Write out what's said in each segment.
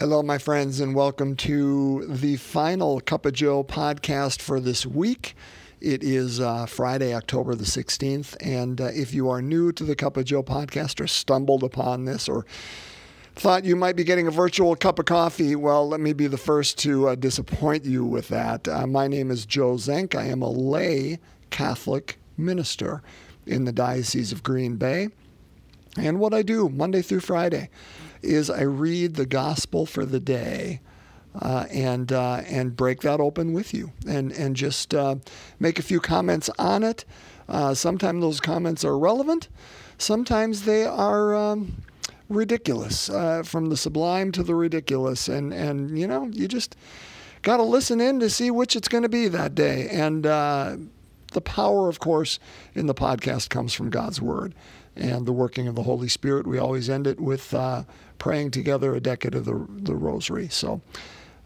Hello, my friends, and welcome to the final Cup of Joe podcast for this week. It is uh, Friday, October the 16th, and uh, if you are new to the Cup of Joe podcast or stumbled upon this or thought you might be getting a virtual cup of coffee, well, let me be the first to uh, disappoint you with that. Uh, my name is Joe Zenk. I am a lay Catholic minister in the Diocese of Green Bay. And what I do Monday through Friday is I read the gospel for the day. Uh, and uh, and break that open with you, and and just uh, make a few comments on it. Uh, sometimes those comments are relevant, sometimes they are um, ridiculous, uh, from the sublime to the ridiculous, and and you know you just got to listen in to see which it's going to be that day, and uh, the power, of course, in the podcast comes from God's word and the working of the Holy Spirit. We always end it with uh, praying together a decade of the, the Rosary. So,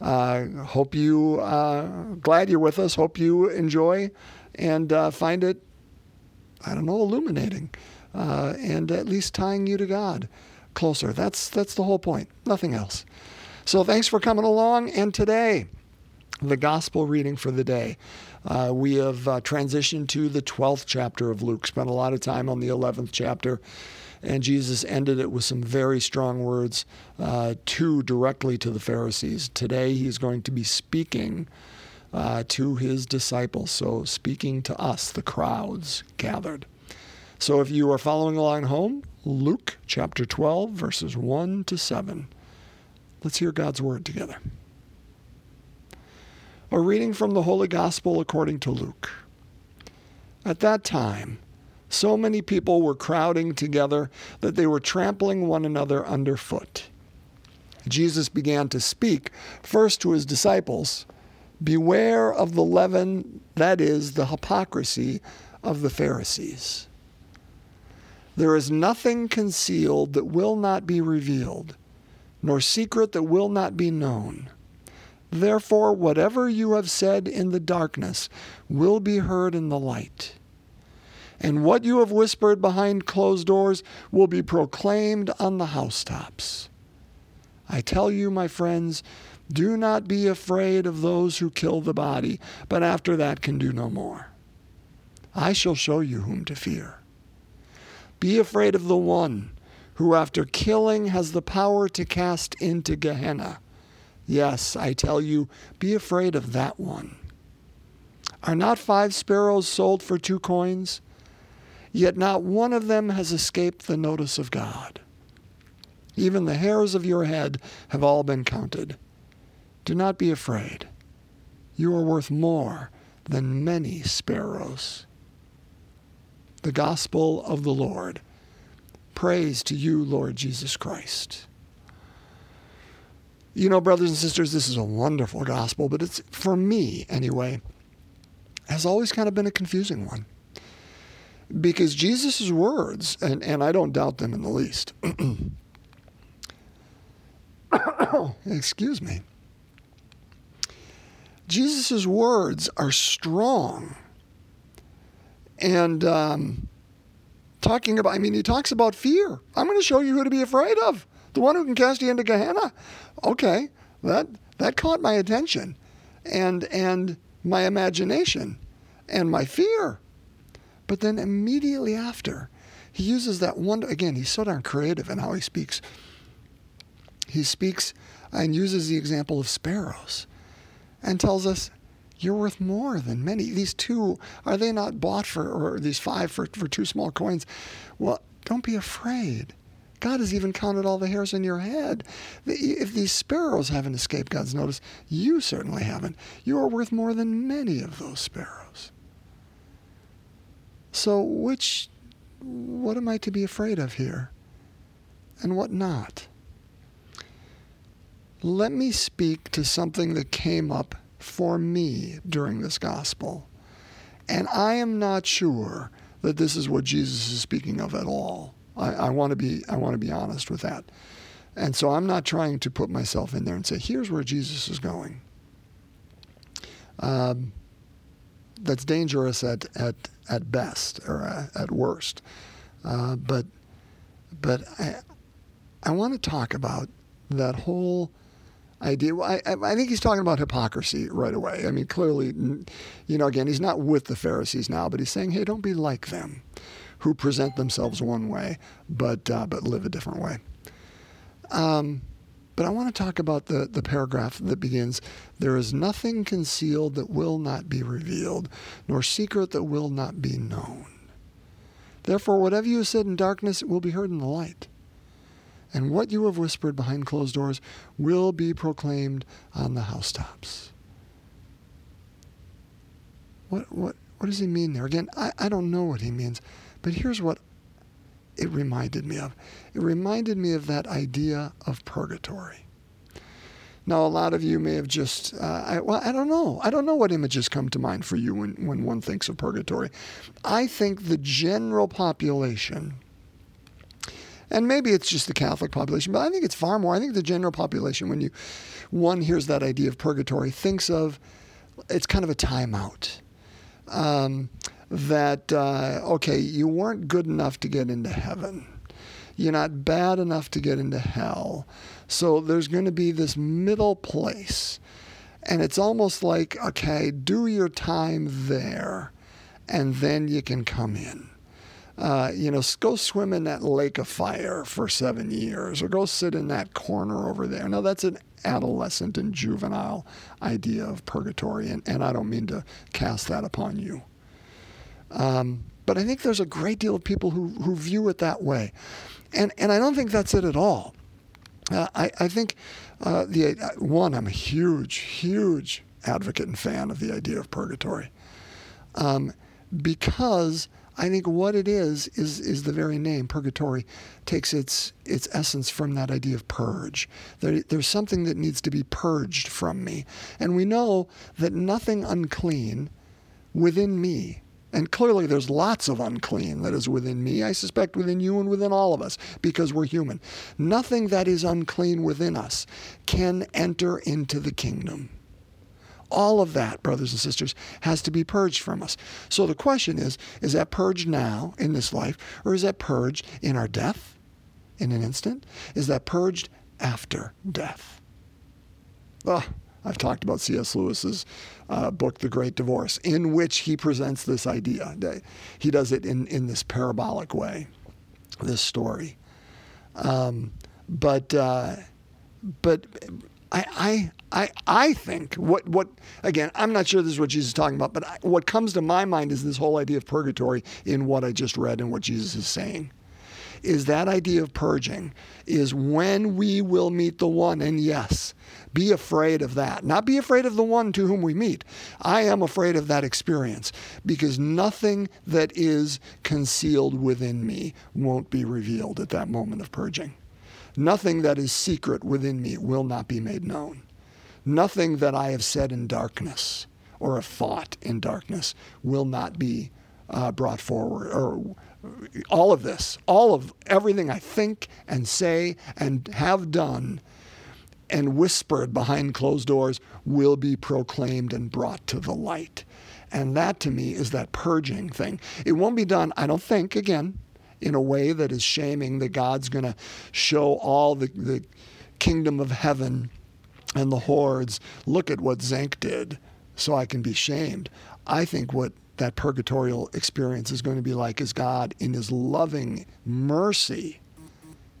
uh, hope you uh, glad you're with us. Hope you enjoy and uh, find it, I don't know, illuminating, uh, and at least tying you to God closer. That's that's the whole point. Nothing else. So, thanks for coming along. And today, the gospel reading for the day. Uh, we have uh, transitioned to the 12th chapter of Luke, spent a lot of time on the 11th chapter, and Jesus ended it with some very strong words, uh, two directly to the Pharisees. Today he's going to be speaking uh, to his disciples, so speaking to us, the crowds gathered. So if you are following along home, Luke chapter 12, verses 1 to 7. Let's hear God's word together. A reading from the Holy Gospel according to Luke. At that time, so many people were crowding together that they were trampling one another underfoot. Jesus began to speak first to his disciples Beware of the leaven, that is, the hypocrisy of the Pharisees. There is nothing concealed that will not be revealed, nor secret that will not be known. Therefore, whatever you have said in the darkness will be heard in the light. And what you have whispered behind closed doors will be proclaimed on the housetops. I tell you, my friends, do not be afraid of those who kill the body, but after that can do no more. I shall show you whom to fear. Be afraid of the one who, after killing, has the power to cast into Gehenna. Yes, I tell you, be afraid of that one. Are not five sparrows sold for two coins? Yet not one of them has escaped the notice of God. Even the hairs of your head have all been counted. Do not be afraid. You are worth more than many sparrows. The Gospel of the Lord. Praise to you, Lord Jesus Christ. You know, brothers and sisters, this is a wonderful gospel, but it's, for me anyway, has always kind of been a confusing one. Because Jesus' words, and, and I don't doubt them in the least, excuse me, Jesus' words are strong. And um, talking about, I mean, he talks about fear. I'm going to show you who to be afraid of the one who can cast you into Gehenna. Okay, that that caught my attention, and and my imagination, and my fear. But then immediately after, he uses that one again. He's so darn creative in how he speaks. He speaks and uses the example of sparrows, and tells us you're worth more than many. These two, are they not bought for, or these five for, for two small coins? Well, don't be afraid. God has even counted all the hairs in your head. If these sparrows haven't escaped God's notice, you certainly haven't. You are worth more than many of those sparrows. So, which, what am I to be afraid of here? And what not? Let me speak to something that came up for me during this gospel. And I am not sure that this is what Jesus is speaking of at all. I, I want to be I want to be honest with that. And so I'm not trying to put myself in there and say, here's where Jesus is going. Um, that's dangerous at, at, at best or at, at worst. Uh, but but I, I want to talk about that whole idea. I, I think he's talking about hypocrisy right away. I mean, clearly, you know, again, he's not with the Pharisees now, but he's saying, hey, don't be like them, who present themselves one way but uh, but live a different way. Um, but I want to talk about the, the paragraph that begins There is nothing concealed that will not be revealed, nor secret that will not be known. Therefore, whatever you have said in darkness will be heard in the light. And what you have whispered behind closed doors will be proclaimed on the housetops. What, what, what does he mean there? Again, I, I don't know what he means, but here's what it reminded me of. It reminded me of that idea of purgatory. Now, a lot of you may have just, uh, I, well, I don't know. I don't know what images come to mind for you when, when one thinks of purgatory. I think the general population, and maybe it's just the Catholic population, but I think it's far more. I think the general population, when you one hears that idea of purgatory, thinks of it's kind of a timeout. Um, that, uh, okay, you weren't good enough to get into heaven. You're not bad enough to get into hell. So there's going to be this middle place. And it's almost like, okay, do your time there, and then you can come in. Uh, you know, go swim in that lake of fire for seven years, or go sit in that corner over there. Now, that's an adolescent and juvenile idea of purgatory, and, and I don't mean to cast that upon you. Um, but I think there's a great deal of people who, who view it that way. And, and I don't think that's it at all. Uh, I, I think uh, the uh, one, I'm a huge, huge advocate and fan of the idea of purgatory, um, because I think what it is is is the very name purgatory takes its its essence from that idea of purge. There, there's something that needs to be purged from me, and we know that nothing unclean within me and clearly, there's lots of unclean that is within me, I suspect within you and within all of us, because we're human. Nothing that is unclean within us can enter into the kingdom. All of that, brothers and sisters, has to be purged from us. So the question is is that purged now in this life, or is that purged in our death in an instant? Is that purged after death? Oh, I've talked about C.S. Lewis's uh, book, The Great Divorce, in which he presents this idea. He does it in, in this parabolic way, this story. Um, but uh, but I, I I I think what what again I'm not sure this is what Jesus is talking about, but I, what comes to my mind is this whole idea of purgatory in what I just read and what Jesus is saying is that idea of purging is when we will meet the one. And yes, be afraid of that. Not be afraid of the one to whom we meet. I am afraid of that experience because nothing that is concealed within me won't be revealed at that moment of purging. Nothing that is secret within me will not be made known. Nothing that I have said in darkness or have thought in darkness will not be uh, brought forward or all of this, all of everything I think and say and have done and whispered behind closed doors will be proclaimed and brought to the light. And that to me is that purging thing. It won't be done, I don't think, again, in a way that is shaming that God's going to show all the, the kingdom of heaven and the hordes, look at what Zenk did, so I can be shamed. I think what that purgatorial experience is going to be like is God, in His loving mercy,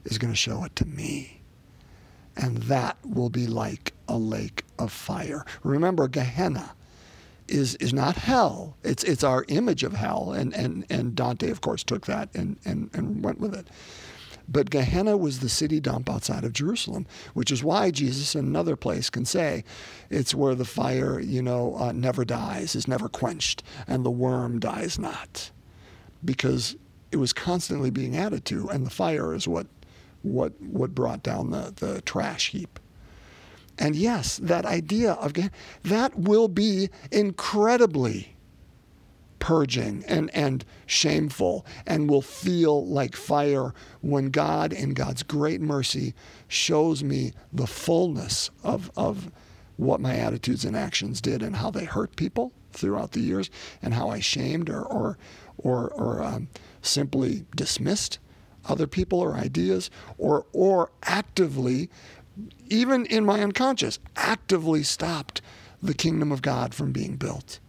is going to show it to me. And that will be like a lake of fire. Remember, Gehenna is, is not hell. It's, it's our image of hell. And, and, and Dante, of course, took that and, and, and went with it. But Gehenna was the city dump outside of Jerusalem, which is why Jesus in another place can say it's where the fire, you know, uh, never dies, is never quenched, and the worm dies not. Because it was constantly being added to, and the fire is what, what, what brought down the, the trash heap. And yes, that idea of that will be incredibly purging and, and shameful and will feel like fire when God, in God's great mercy, shows me the fullness of, of what my attitudes and actions did and how they hurt people throughout the years and how I shamed or, or, or, or um, simply dismissed other people or ideas or, or actively even in my unconscious, actively stopped the kingdom of God from being built.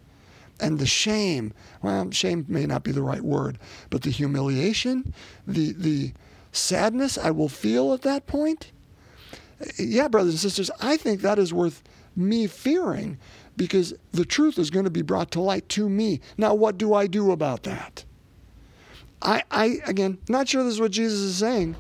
And the shame, well, shame may not be the right word, but the humiliation, the, the sadness I will feel at that point, yeah, brothers and sisters, I think that is worth me fearing because the truth is going to be brought to light to me. Now, what do I do about that? I, I again, not sure this is what Jesus is saying,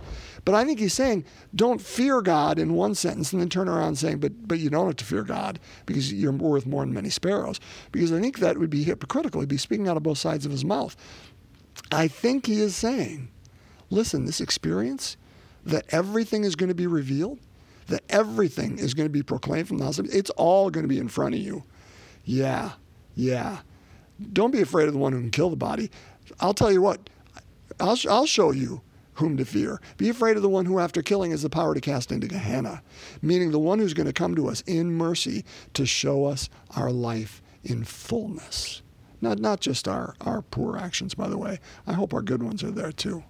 but I think he's saying, don't fear God in one sentence and then turn around saying, but, but you don't have to fear God because you're worth more than many sparrows. Because I think that would be hypocritical. He'd be speaking out of both sides of his mouth. I think he is saying, listen, this experience that everything is going to be revealed, that everything is going to be proclaimed from the house, it's all going to be in front of you. Yeah, yeah. Don't be afraid of the one who can kill the body. I'll tell you what, I'll, I'll show you whom to fear. Be afraid of the one who, after killing, has the power to cast into Gehenna, meaning the one who's going to come to us in mercy to show us our life in fullness. Not, not just our, our poor actions, by the way. I hope our good ones are there too.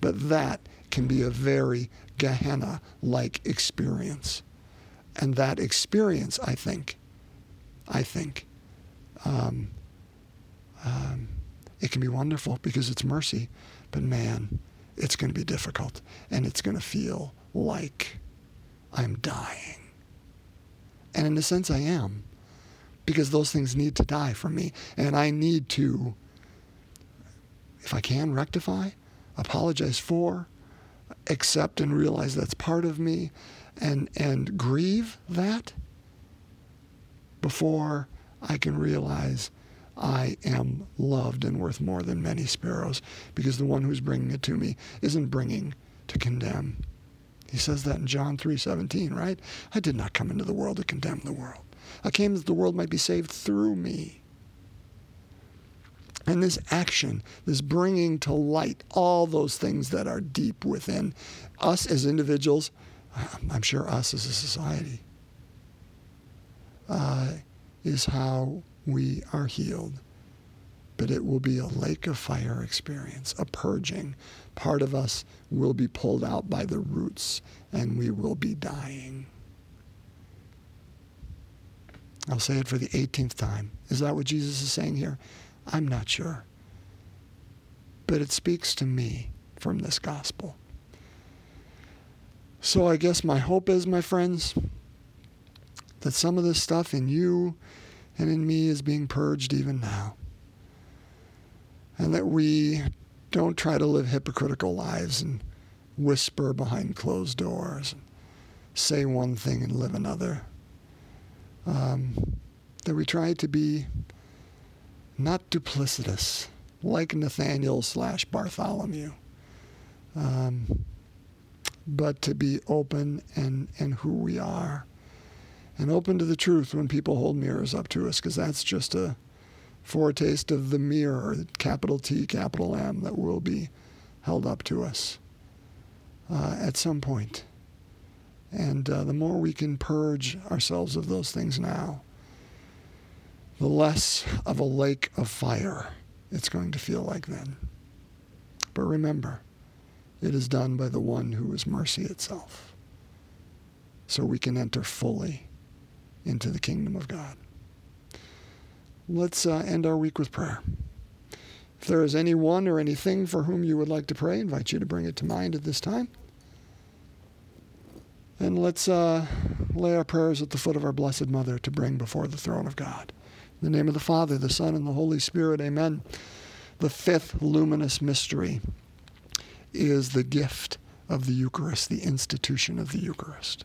But that can be a very Gehenna like experience. And that experience, I think, I think, um, um, it can be wonderful because it's mercy. But man, it's going to be difficult and it's going to feel like I'm dying. And in a sense, I am because those things need to die from me. And I need to, if I can, rectify, apologize for, accept and realize that's part of me, and, and grieve that before I can realize I am loved and worth more than many sparrows, because the one who's bringing it to me isn't bringing to condemn. He says that in John 3:17, right? I did not come into the world to condemn the world. I came that the world might be saved through me. And this action, this bringing to light all those things that are deep within us as individuals, I'm sure us as a society, uh, is how we are healed. But it will be a lake of fire experience, a purging. Part of us will be pulled out by the roots and we will be dying. I'll say it for the 18th time. Is that what Jesus is saying here? I'm not sure. But it speaks to me from this gospel. So I guess my hope is, my friends, that some of this stuff in you and in me is being purged even now. And that we don't try to live hypocritical lives and whisper behind closed doors and say one thing and live another. Um, that we try to be not duplicitous, like Nathaniel slash Bartholomew, um, but to be open and, and who we are and open to the truth when people hold mirrors up to us, because that's just a foretaste of the mirror, capital T, capital M, that will be held up to us uh, at some point. And uh, the more we can purge ourselves of those things now, the less of a lake of fire it's going to feel like then. But remember, it is done by the one who is mercy itself. So we can enter fully into the kingdom of God. Let's uh, end our week with prayer. If there is anyone or anything for whom you would like to pray, I invite you to bring it to mind at this time. And let's uh, lay our prayers at the foot of our Blessed Mother to bring before the throne of God. In the name of the Father, the Son, and the Holy Spirit, amen. The fifth luminous mystery is the gift of the Eucharist, the institution of the Eucharist.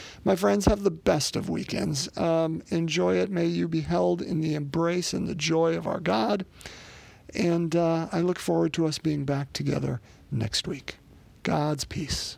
My friends, have the best of weekends. Um, enjoy it. May you be held in the embrace and the joy of our God. And uh, I look forward to us being back together next week. God's peace.